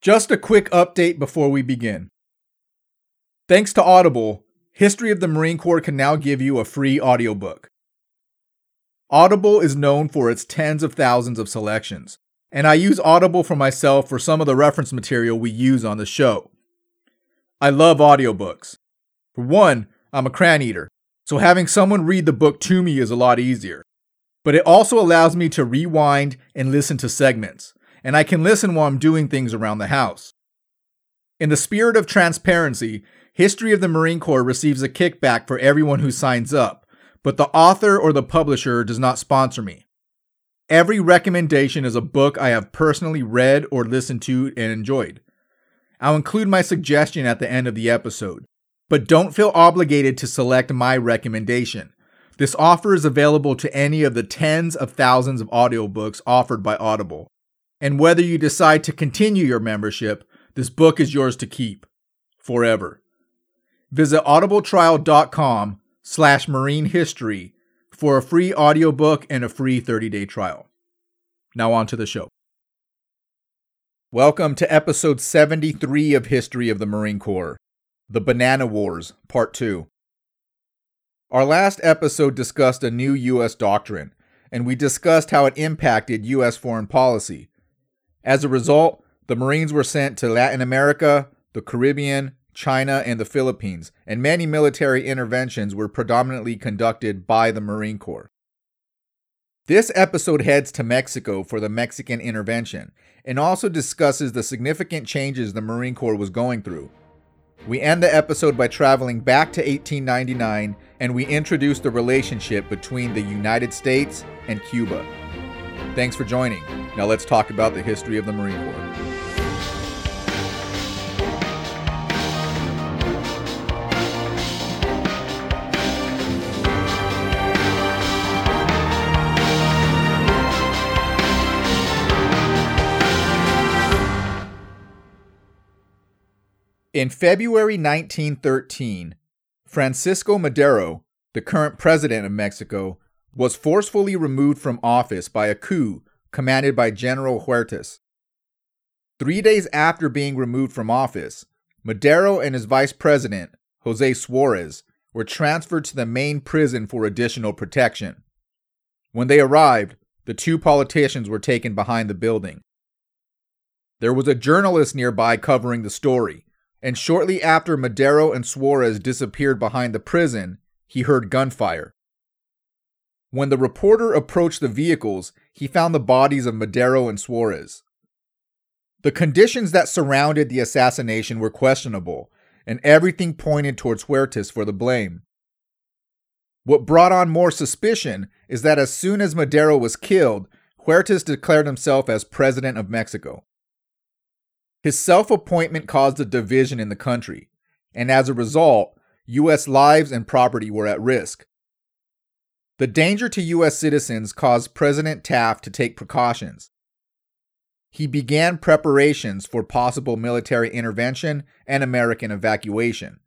Just a quick update before we begin. Thanks to Audible, History of the Marine Corps can now give you a free audiobook. Audible is known for its tens of thousands of selections, and I use Audible for myself for some of the reference material we use on the show. I love audiobooks. For one, I'm a crayon eater, so having someone read the book to me is a lot easier. But it also allows me to rewind and listen to segments and I can listen while I'm doing things around the house. In the spirit of transparency, History of the Marine Corps receives a kickback for everyone who signs up, but the author or the publisher does not sponsor me. Every recommendation is a book I have personally read or listened to and enjoyed. I'll include my suggestion at the end of the episode, but don't feel obligated to select my recommendation. This offer is available to any of the tens of thousands of audiobooks offered by Audible. And whether you decide to continue your membership, this book is yours to keep forever. Visit audibletrial.com slash marine history for a free audiobook and a free 30-day trial. Now on to the show. Welcome to episode 73 of History of the Marine Corps, The Banana Wars, Part 2. Our last episode discussed a new U.S. doctrine, and we discussed how it impacted U.S. foreign policy, as a result, the Marines were sent to Latin America, the Caribbean, China, and the Philippines, and many military interventions were predominantly conducted by the Marine Corps. This episode heads to Mexico for the Mexican intervention and also discusses the significant changes the Marine Corps was going through. We end the episode by traveling back to 1899 and we introduce the relationship between the United States and Cuba. Thanks for joining. Now let's talk about the history of the Marine Corps. In February 1913, Francisco Madero, the current president of Mexico, was forcefully removed from office by a coup commanded by General Huertas. Three days after being removed from office, Madero and his vice president, Jose Suarez, were transferred to the main prison for additional protection. When they arrived, the two politicians were taken behind the building. There was a journalist nearby covering the story, and shortly after Madero and Suarez disappeared behind the prison, he heard gunfire. When the reporter approached the vehicles, he found the bodies of Madero and Suarez. The conditions that surrounded the assassination were questionable, and everything pointed towards Huertas for the blame. What brought on more suspicion is that as soon as Madero was killed, Huertas declared himself as president of Mexico. His self appointment caused a division in the country, and as a result, U.S. lives and property were at risk. The danger to U.S. citizens caused President Taft to take precautions. He began preparations for possible military intervention and American evacuation.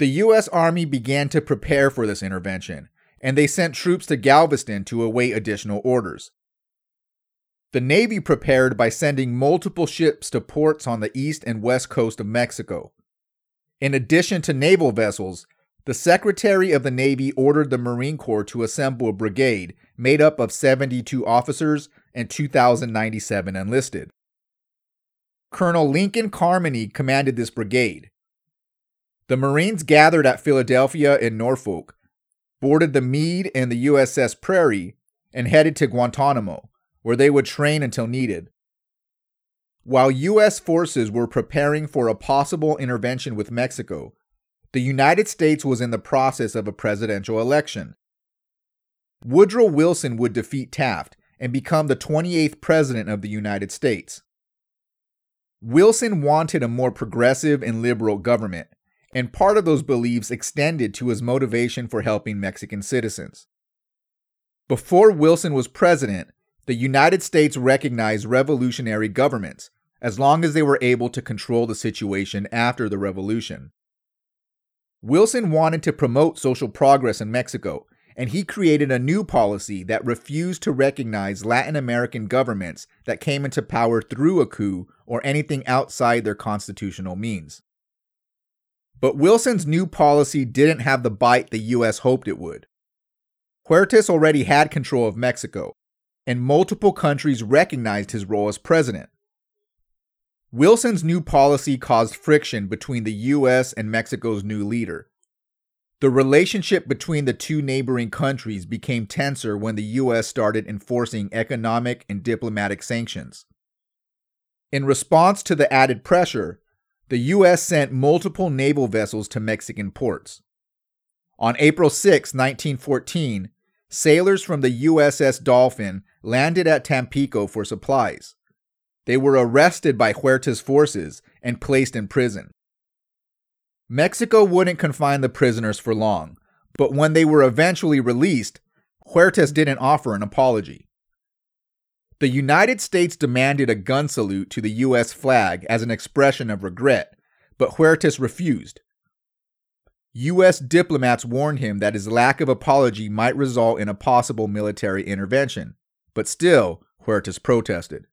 The U.S. Army began to prepare for this intervention, and they sent troops to Galveston to await additional orders. The Navy prepared by sending multiple ships to ports on the east and west coast of Mexico. In addition to naval vessels, the Secretary of the Navy ordered the Marine Corps to assemble a brigade made up of 72 officers and 2,097 enlisted. Colonel Lincoln Karmany commanded this brigade. The Marines gathered at Philadelphia and Norfolk, boarded the Meade and the USS Prairie, and headed to Guantanamo, where they would train until needed. While U.S. forces were preparing for a possible intervention with Mexico, the United States was in the process of a presidential election. Woodrow Wilson would defeat Taft and become the 28th president of the United States. Wilson wanted a more progressive and liberal government, and part of those beliefs extended to his motivation for helping Mexican citizens. Before Wilson was president, the United States recognized revolutionary governments as long as they were able to control the situation after the revolution. Wilson wanted to promote social progress in Mexico, and he created a new policy that refused to recognize Latin American governments that came into power through a coup or anything outside their constitutional means. But Wilson's new policy didn't have the bite the US hoped it would. Huertas already had control of Mexico, and multiple countries recognized his role as president. Wilson's new policy caused friction between the US and Mexico's new leader. The relationship between the two neighboring countries became tenser when the US started enforcing economic and diplomatic sanctions. In response to the added pressure, the U.S. sent multiple naval vessels to Mexican ports. On April 6, 1914, sailors from the USS Dolphin landed at Tampico for supplies. They were arrested by Huerta's forces and placed in prison. Mexico wouldn't confine the prisoners for long, but when they were eventually released, Huertas didn't offer an apology. The United States demanded a gun salute to the U.S. flag as an expression of regret, but Huertas refused. U.S. diplomats warned him that his lack of apology might result in a possible military intervention, but still, Huertas protested.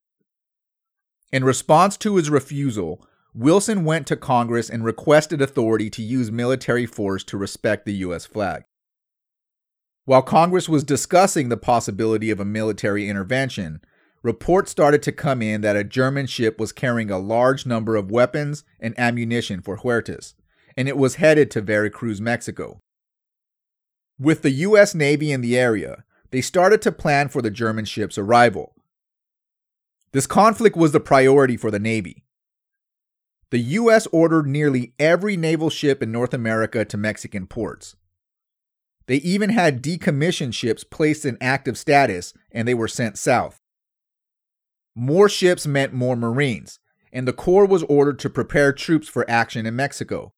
In response to his refusal, Wilson went to Congress and requested authority to use military force to respect the U.S. flag. While Congress was discussing the possibility of a military intervention, reports started to come in that a German ship was carrying a large number of weapons and ammunition for Huertas, and it was headed to Veracruz, Mexico. With the U.S. Navy in the area, they started to plan for the German ship's arrival. This conflict was the priority for the Navy. The U.S. ordered nearly every naval ship in North America to Mexican ports. They even had decommissioned ships placed in active status and they were sent south. More ships meant more Marines, and the Corps was ordered to prepare troops for action in Mexico.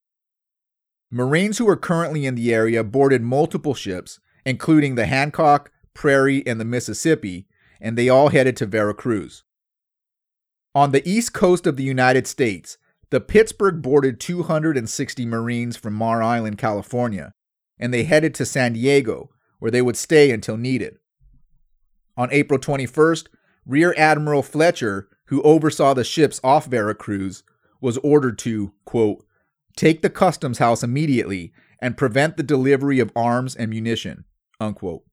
Marines who were currently in the area boarded multiple ships, including the Hancock, Prairie, and the Mississippi, and they all headed to Veracruz. On the east coast of the United States, the Pittsburgh boarded 260 Marines from Mare Island, California, and they headed to San Diego, where they would stay until needed. On April 21st, Rear Admiral Fletcher, who oversaw the ships off Veracruz, was ordered to, quote, take the customs house immediately and prevent the delivery of arms and munition, unquote.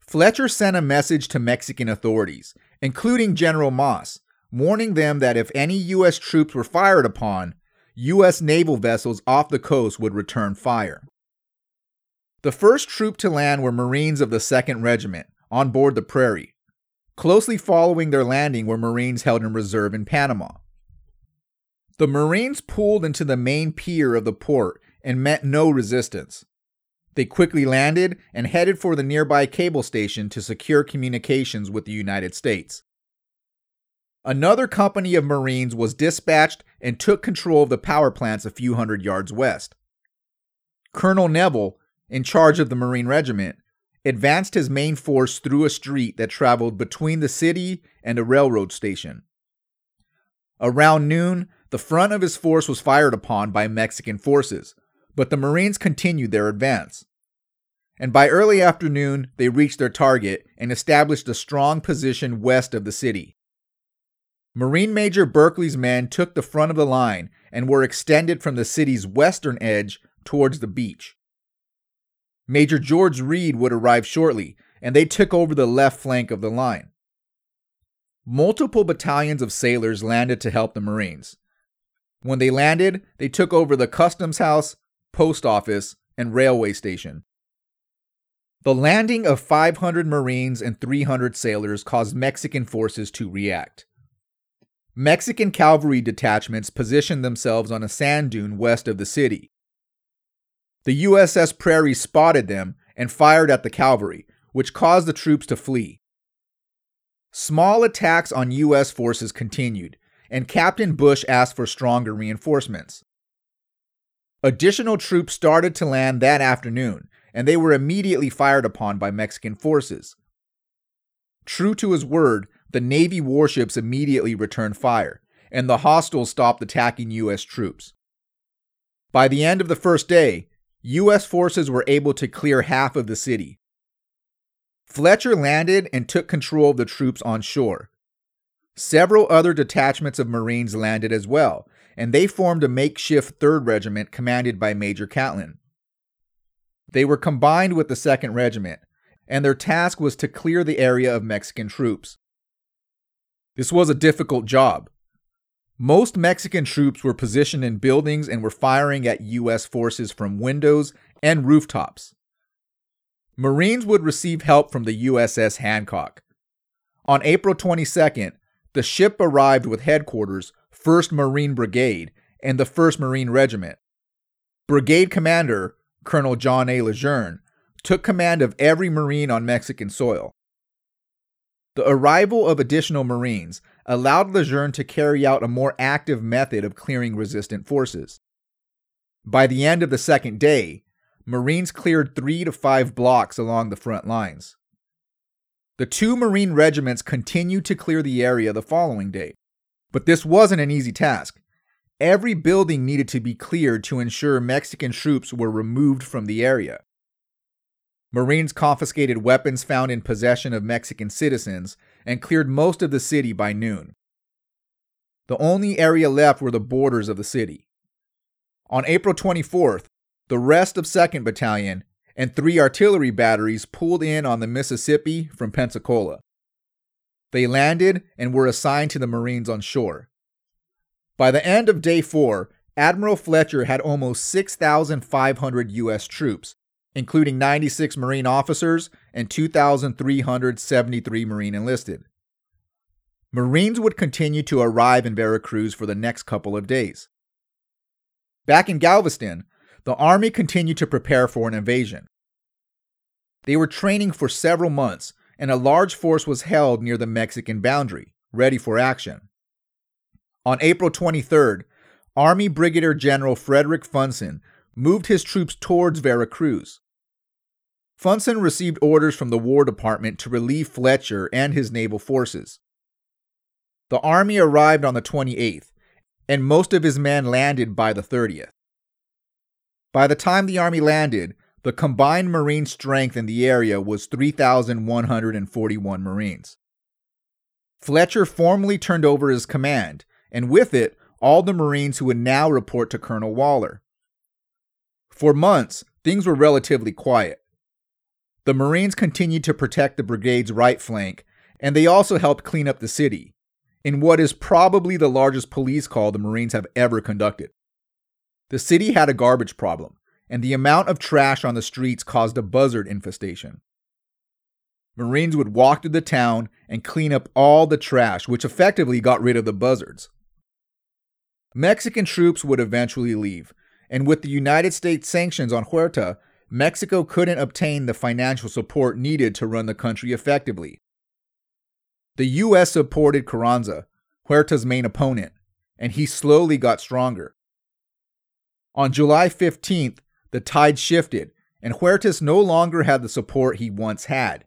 Fletcher sent a message to Mexican authorities, including General Maass, warning them that if any U.S. troops were fired upon, U.S. naval vessels off the coast would return fire. The first troop to land were Marines of the 2nd Regiment on board the Prairie, Closely following their landing were Marines held in reserve in Panama. The Marines pulled into the main pier of the port and met no resistance. They quickly landed and headed for the nearby cable station to secure communications with the United States. Another company of Marines was dispatched and took control of the power plants a few hundred yards west. Colonel Neville, in charge of the Marine Regiment, advanced his main force through a street that traveled between the city and a railroad station. Around noon, the front of his force was fired upon by Mexican forces, but the Marines continued their advance. And by early afternoon, they reached their target and established a strong position west of the city. Marine Major Berkeley's men took the front of the line and were extended from the city's western edge towards the beach. Major George Reed would arrive shortly, and they took over the left flank of the line. Multiple battalions of sailors landed to help the Marines. When they landed, they took over the customs house, post office, and railway station. The landing of 500 Marines and 300 sailors caused Mexican forces to react. Mexican cavalry detachments positioned themselves on a sand dune west of the city. The USS Prairie spotted them and fired at the cavalry, which caused the troops to flee. Small attacks on U.S. forces continued, and Captain Bush asked for stronger reinforcements. Additional troops started to land that afternoon, and they were immediately fired upon by Mexican forces. True to his word, the Navy warships immediately returned fire, and the hostiles stopped attacking U.S. troops. By the end of the first day, U.S. forces were able to clear half of the city. Fletcher landed and took control of the troops on shore. Several other detachments of Marines landed as well, and they formed a makeshift 3rd Regiment commanded by Major Catlin. They were combined with the 2nd Regiment, and their task was to clear the area of Mexican troops. This was a difficult job. Most Mexican troops were positioned in buildings and were firing at U.S. forces from windows and rooftops. Marines would receive help from the USS Hancock. On April 22nd, the ship arrived with headquarters, 1st Marine Brigade, and the 1st Marine Regiment. Brigade Commander, Colonel John A. Lejeune, took command of every Marine on Mexican soil. The arrival of additional Marines allowed Lejeune to carry out a more active method of clearing resistant forces. By the end of the second day, Marines cleared three to five blocks along the front lines. The two Marine regiments continued to clear the area the following day, but this wasn't an easy task. Every building needed to be cleared to ensure Mexican troops were removed from the area. Marines confiscated weapons found in possession of Mexican citizens and cleared most of the city by noon. The only area left were the borders of the city. On April 24th, the rest of 2nd Battalion and three artillery batteries pulled in on the Mississippi from Pensacola. They landed and were assigned to the Marines on shore. By the end of day four, Admiral Fletcher had almost 6,500 U.S. troops, including 96 Marine officers and 2,373 Marine enlisted. Marines would continue to arrive in Veracruz for the next couple of days. Back in Galveston, the Army continued to prepare for an invasion. They were training for several months, and a large force was held near the Mexican boundary, ready for action. On April 23rd, Army Brigadier General Frederick Funston moved his troops towards Veracruz. Funston received orders from the War Department to relieve Fletcher and his naval forces. The army arrived on the 28th, and most of his men landed by the 30th. By the time the army landed, the combined Marine strength in the area was 3,141 Marines. Fletcher formally turned over his command, and with it, all the Marines who would now report to Colonel Waller. For months, things were relatively quiet. The Marines continued to protect the brigade's right flank, and they also helped clean up the city, in what is probably the largest police call the Marines have ever conducted. The city had a garbage problem, and the amount of trash on the streets caused a buzzard infestation. Marines would walk through the town and clean up all the trash, which effectively got rid of the buzzards. Mexican troops would eventually leave, and with the United States sanctions on Huerta, Mexico couldn't obtain the financial support needed to run the country effectively. The U.S. supported Carranza, Huerta's main opponent, and he slowly got stronger. On July 15th, the tide shifted, and Huertas no longer had the support he once had.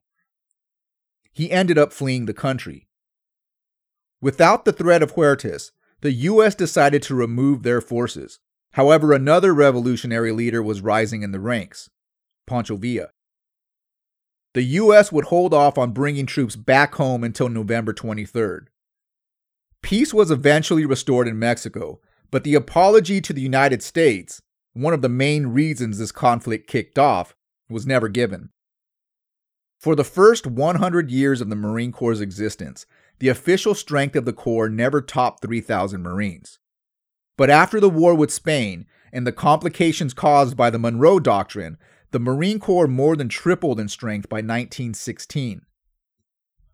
He ended up fleeing the country. Without the threat of Huertas, the U.S. decided to remove their forces. However, another revolutionary leader was rising in the ranks. Pancho Villa. The U.S. would hold off on bringing troops back home until November 23rd. Peace was eventually restored in Mexico, but the apology to the United States, one of the main reasons this conflict kicked off, was never given. For the first 100 years of the Marine Corps' existence, the official strength of the Corps never topped 3,000 Marines. But after the war with Spain and the complications caused by the Monroe Doctrine, the Marine Corps more than tripled in strength by 1916.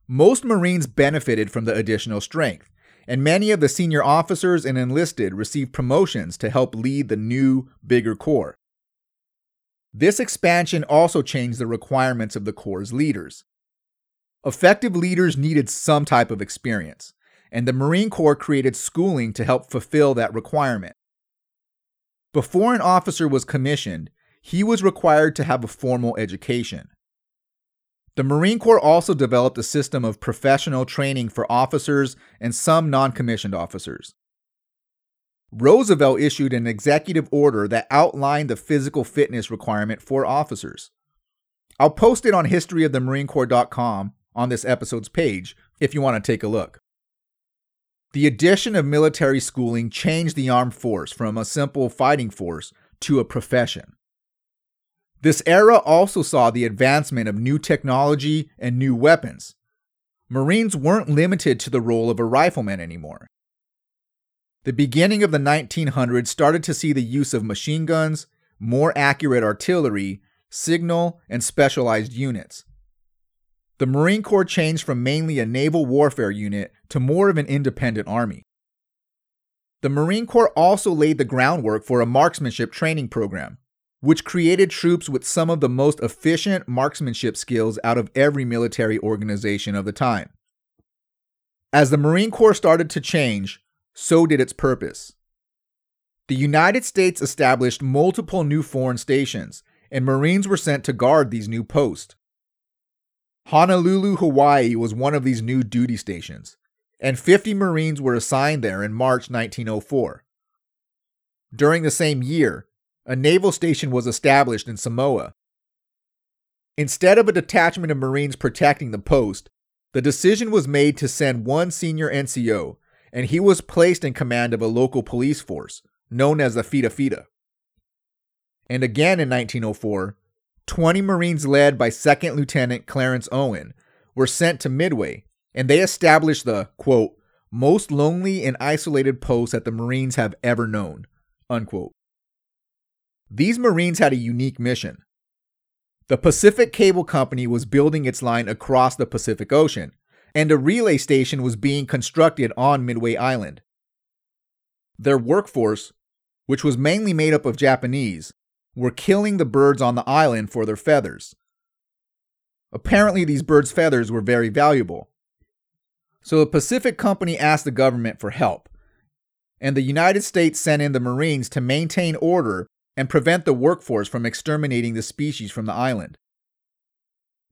Most Marines benefited from the additional strength, and many of the senior officers and enlisted received promotions to help lead the new, bigger Corps. This expansion also changed the requirements of the Corps' leaders. Effective leaders needed some type of experience, and the Marine Corps created schooling to help fulfill that requirement. Before an officer was commissioned, he was required to have a formal education. The Marine Corps also developed a system of professional training for officers and some non commissioned officers. Roosevelt issued an executive order that outlined the physical fitness requirement for officers. I'll post it on historyofthemarinecorps.com on this episode's page if you want to take a look. The addition of military schooling changed the armed force from a simple fighting force to a profession. This era also saw the advancement of new technology and new weapons. Marines weren't limited to the role of a rifleman anymore. The beginning of the 1900s started to see the use of machine guns, more accurate artillery, signal, and specialized units. The Marine Corps changed from mainly a naval warfare unit to more of an independent army. The Marine Corps also laid the groundwork for a marksmanship training program, which created troops with some of the most efficient marksmanship skills out of every military organization of the time. As the Marine Corps started to change, so did its purpose. The United States established multiple new foreign stations, and Marines were sent to guard these new posts. Honolulu, Hawaii was one of these new duty stations, and 50 Marines were assigned there in March 1904. During the same year, a naval station was established in Samoa. Instead of a detachment of Marines protecting the post, the decision was made to send one senior NCO, and he was placed in command of a local police force, known as the Fita Fita. And again in 1904, 20 Marines led by Second Lieutenant Clarence Owen were sent to Midway, and they established the, quote, most lonely and isolated post that the Marines have ever known, unquote. These Marines had a unique mission. The Pacific Cable Company was building its line across the Pacific Ocean, and a relay station was being constructed on Midway Island. Their workforce, which was mainly made up of Japanese, were killing the birds on the island for their feathers. Apparently, these birds' feathers were very valuable. So the Pacific Company asked the government for help, and the United States sent in the Marines to maintain order and prevent the workforce from exterminating the species from the island.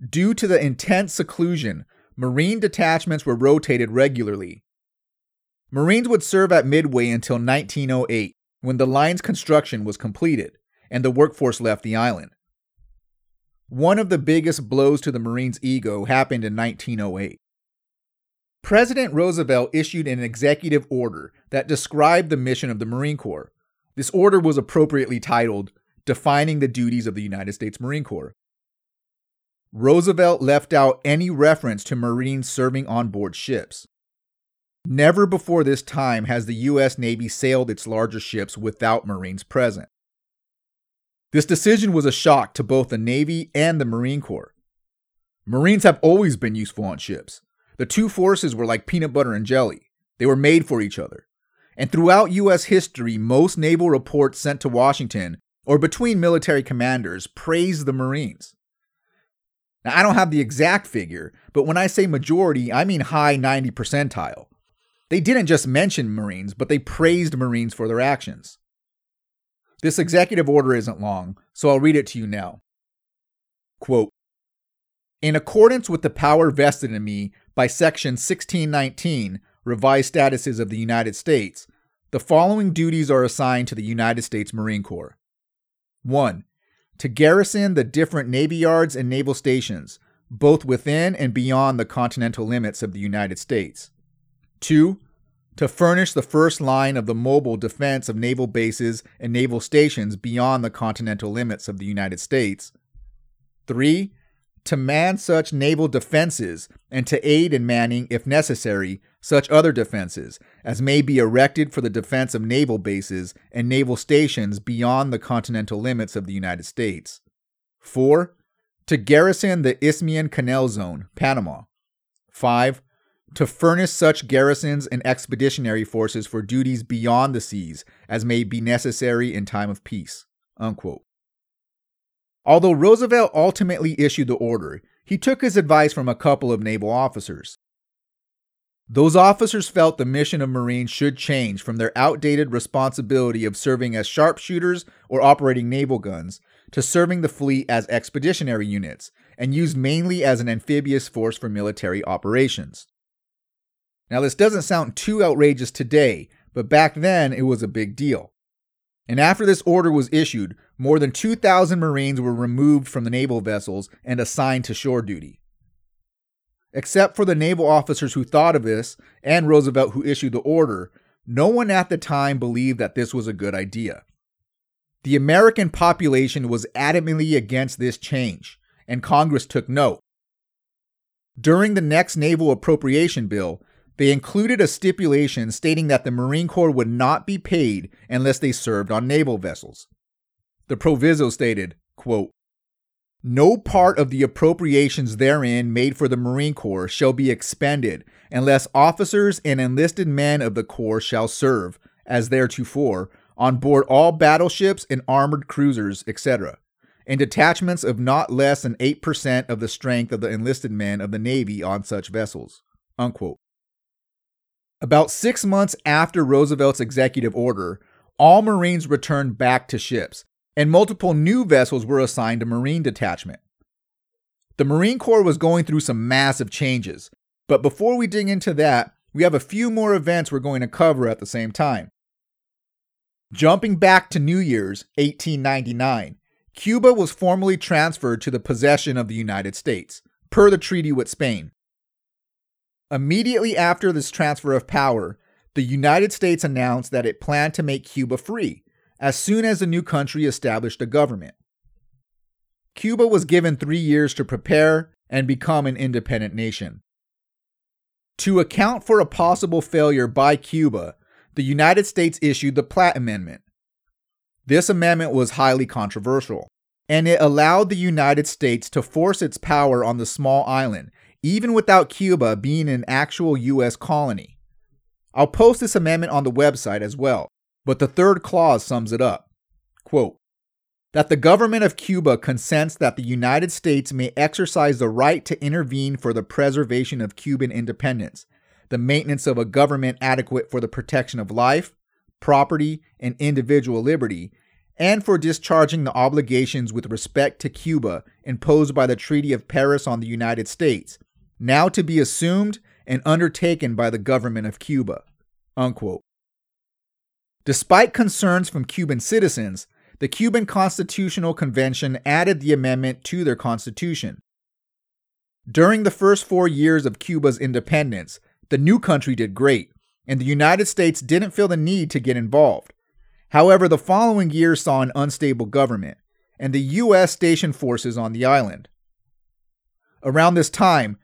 Due to the intense seclusion, Marine detachments were rotated regularly. Marines would serve at Midway until 1908, when the line's construction was completed and the workforce left the island. One of the biggest blows to the Marines' ego happened in 1908. President Roosevelt issued an executive order that described the mission of the Marine Corps. This order was appropriately titled Defining the Duties of the United States Marine Corps. Roosevelt left out any reference to Marines serving on board ships. Never before this time has the U.S. Navy sailed its larger ships without Marines present. This decision was a shock to both the Navy and the Marine Corps. Marines have always been useful on ships. The two forces were like peanut butter and jelly, they were made for each other. And throughout U.S. history, most naval reports sent to Washington or between military commanders praised the Marines. Now, I don't have the exact figure, but when I say majority, I mean high 90 percentile. They didn't just mention Marines, but they praised Marines for their actions. This executive order isn't long, so I'll read it to you now. Quote In accordance with the power vested in me by Section 1619, Revised Statutes of the United States, the following duties are assigned to the United States Marine Corps 1. To garrison the different Navy yards and naval stations, both within and beyond the continental limits of the United States. 2 to furnish the first line of the mobile defense of naval bases and naval stations beyond the continental limits of the United States. 3. To man such naval defenses and to aid in manning, if necessary, such other defenses as may be erected for the defense of naval bases and naval stations beyond the continental limits of the United States. 4. To garrison the Isthmian Canal Zone, Panama. 5 to furnish such garrisons and expeditionary forces for duties beyond the seas as may be necessary in time of peace. Unquote. Although Roosevelt ultimately issued the order, he took his advice from a couple of naval officers. Those officers felt the mission of Marines should change from their outdated responsibility of serving as sharpshooters or operating naval guns to serving the fleet as expeditionary units and used mainly as an amphibious force for military operations. Now, this doesn't sound too outrageous today, but back then it was a big deal. And after this order was issued, more than 2,000 Marines were removed from the naval vessels and assigned to shore duty. Except for the naval officers who thought of this and Roosevelt who issued the order, no one at the time believed that this was a good idea. The American population was adamantly against this change, and Congress took note. During the next naval appropriation bill, they included a stipulation stating that the Marine Corps would not be paid unless they served on naval vessels. The proviso stated, quote, no part of the appropriations therein made for the Marine Corps shall be expended unless officers and enlisted men of the Corps shall serve, as theretofore, on board all battleships and armored cruisers, etc., in detachments of not less than 8% of the strength of the enlisted men of the Navy on such vessels. Unquote. About six months after Roosevelt's executive order, all Marines returned back to ships, and multiple new vessels were assigned to Marine detachment. The Marine Corps was going through some massive changes, but before we dig into that, we have a few more events we're going to cover at the same time. Jumping back to New Year's, 1899, Cuba was formally transferred to the possession of the United States, per the treaty with Spain. Immediately after this transfer of power, the United States announced that it planned to make Cuba free as soon as the new country established a government. Cuba was given three years to prepare and become an independent nation. To account for a possible failure by Cuba, the United States issued the Platt Amendment. This amendment was highly controversial, and it allowed the United States to force its power on the small island even without Cuba being an actual U.S. colony. I'll post this amendment on the website as well, but the third clause sums it up. Quote, that the government of Cuba consents that the United States may exercise the right to intervene for the preservation of Cuban independence, the maintenance of a government adequate for the protection of life, property, and individual liberty, and for discharging the obligations with respect to Cuba imposed by the Treaty of Paris on the United States, now to be assumed and undertaken by the government of Cuba. Unquote. Despite concerns from Cuban citizens, the Cuban Constitutional Convention added the amendment to their constitution. During the first four years of Cuba's independence, the new country did great, and the United States didn't feel the need to get involved. However, the following year saw an unstable government, and the U.S. stationed forces on the island. Around this time,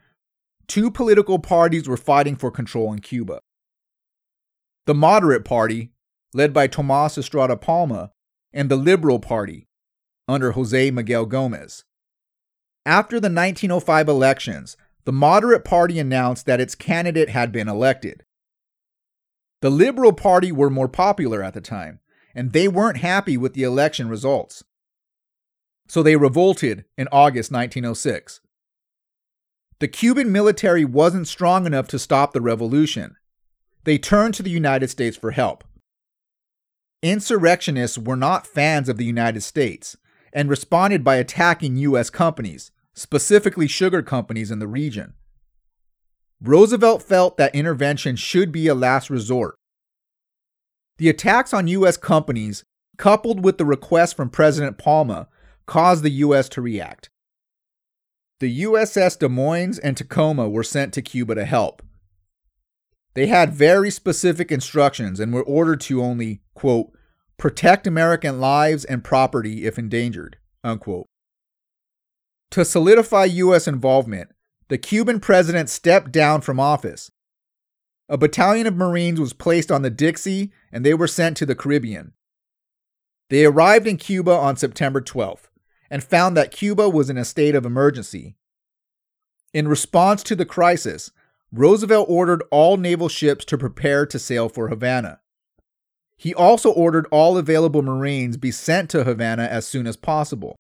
two political parties were fighting for control in Cuba. The Moderate Party, led by Tomas Estrada Palma, and the Liberal Party, under Jose Miguel Gomez. After the 1905 elections, the Moderate Party announced that its candidate had been elected. The Liberal Party were more popular at the time, and they weren't happy with the election results. So they revolted in August 1906. The Cuban military wasn't strong enough to stop the revolution. They turned to the United States for help. Insurrectionists were not fans of the United States and responded by attacking U.S. companies, specifically sugar companies in the region. Roosevelt felt that intervention should be a last resort. The attacks on U.S. companies, coupled with the request from President Palma, caused the U.S. to react. The USS Des Moines and Tacoma were sent to Cuba to help. They had very specific instructions and were ordered to only, quote, protect American lives and property if endangered, unquote. To solidify U.S. involvement, the Cuban president stepped down from office. A battalion of Marines was placed on the Dixie and they were sent to the Caribbean. They arrived in Cuba on September 12th and found that Cuba was in a state of emergency. In response to the crisis, Roosevelt ordered all naval ships to prepare to sail for Havana. He also ordered all available Marines be sent to Havana as soon as possible.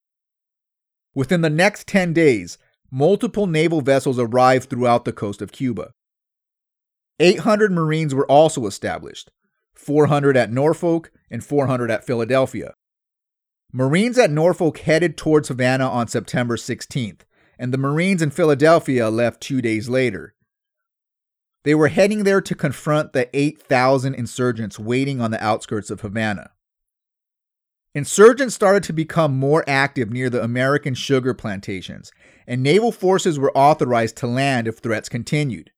Within the next 10 days, multiple naval vessels arrived throughout the coast of Cuba. 800 Marines were also established 400 at Norfolk and 400 at Philadelphia. Marines at Norfolk headed towards Havana on September 16th, and the Marines in Philadelphia left two days later. They were heading there to confront the 8,000 insurgents waiting on the outskirts of Havana. Insurgents started to become more active near the American sugar plantations, and naval forces were authorized to land if threats continued.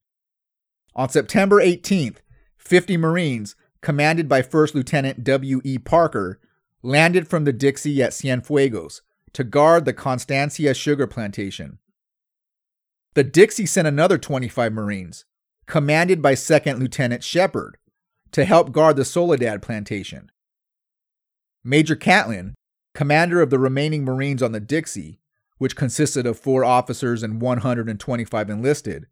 On September 18th, 50 Marines, commanded by First Lieutenant W.E. Parker, landed from the Dixie at Cienfuegos to guard the Constancia sugar plantation. The Dixie sent another 25 Marines, commanded by Second Lieutenant Shepard, to help guard the Soledad plantation. Major Catlin, commander of the remaining Marines on the Dixie, which consisted of four officers and 125 enlisted,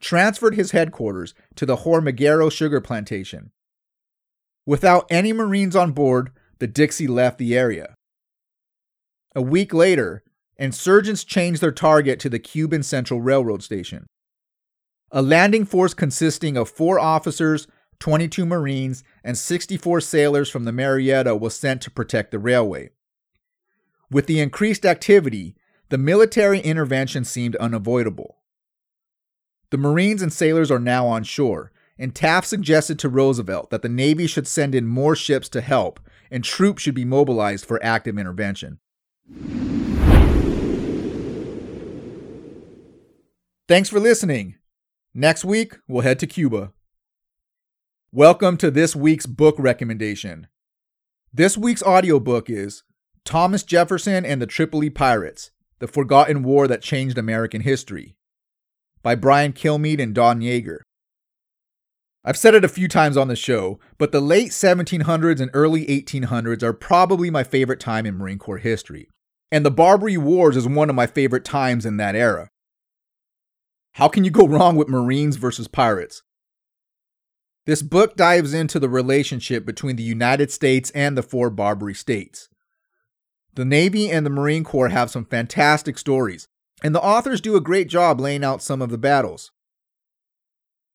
transferred his headquarters to the Hormiguero sugar plantation. Without any Marines on board, the Dixie left the area. A week later, insurgents changed their target to the Cuban Central Railroad Station. A landing force consisting of four officers, 22 Marines, and 64 sailors from the Marietta was sent to protect the railway. With the increased activity, the military intervention seemed unavoidable. The Marines and sailors are now on shore, and Taft suggested to Roosevelt that the Navy should send in more ships to help and troops should be mobilized for active intervention. Thanks for listening. Next week, we'll head to Cuba. Welcome to this week's book recommendation. This week's audiobook is Thomas Jefferson and the Tripoli Pirates The Forgotten War That Changed American History by Brian Kilmeade and Don Yaeger. I've said it a few times on the show, but the late 1700s and early 1800s are probably my favorite time in Marine Corps history, and the Barbary Wars is one of my favorite times in that era. How can you go wrong with Marines versus pirates? This book dives into the relationship between the United States and the four Barbary states. The Navy and the Marine Corps have some fantastic stories, and the authors do a great job laying out some of the battles.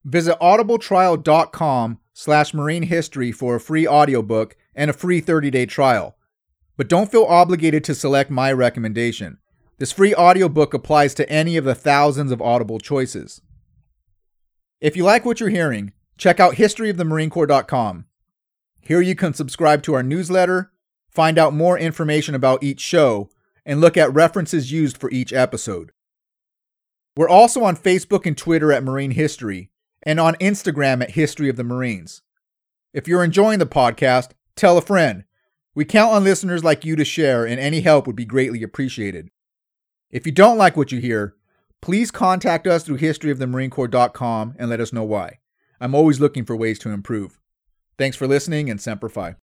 Visit audibletrial.com slash marine history for a free audiobook and a free 30-day trial. But don't feel obligated to select my recommendation. This free audiobook applies to any of the thousands of Audible choices. If you like what you're hearing, check out historyofthemarinecorps.com. Here you can subscribe to our newsletter, find out more information about each show, and look at references used for each episode. We're also on Facebook and Twitter at Marine History, and on Instagram at History of the Marines. If you're enjoying the podcast, tell a friend. We count on listeners like you to share, and any help would be greatly appreciated. If you don't like what you hear, please contact us through historyofthemarinecorps.com and let us know why. I'm always looking for ways to improve. Thanks for listening and Semper Fi.